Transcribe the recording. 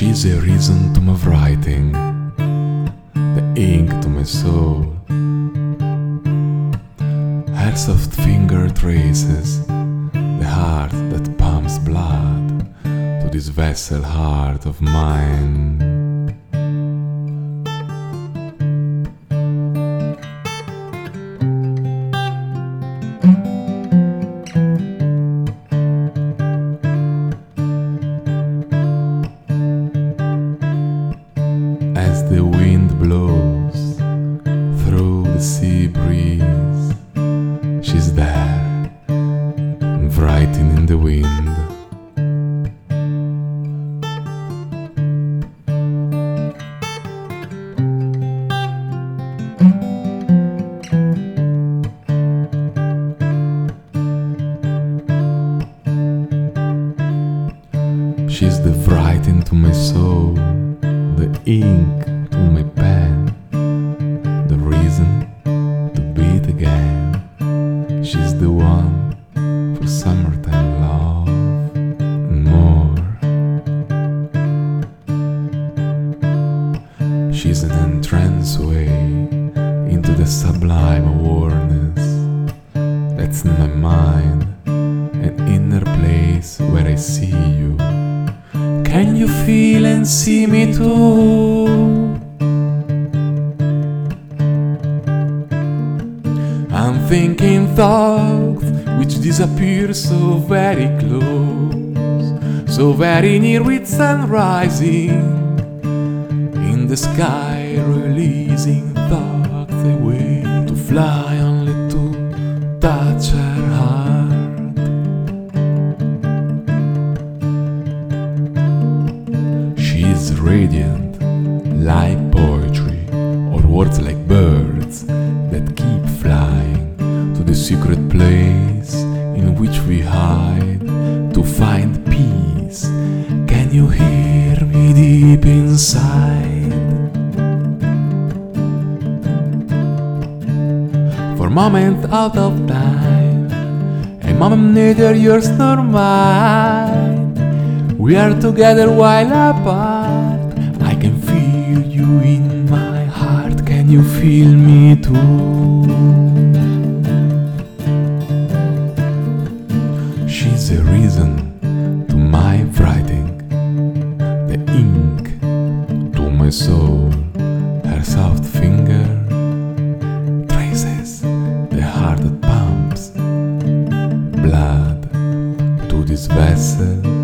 She's the reason to my writing, the ink to my soul. Her soft finger traces the heart that pumps blood to this vessel heart of mine. The wind blows through the sea breeze. She's there, writing in the wind. She's the writing to my soul, the ink to my pen, the reason to beat again. She's the one for summertime love and more. She's an entrance way into the sublime awareness that's in my mind, an inner place where I see you. Can you feel and see me too? Thoughts which disappear so very close, so very near with sun rising in the sky, releasing thoughts away to fly only to touch her heart. She's radiant like poetry, or words like birds secret place in which we hide to find peace. Can you hear me deep inside? For a moment out of time, a moment neither yours nor mine. We are together while apart. I can feel you in my heart. Can you feel me too? To vessel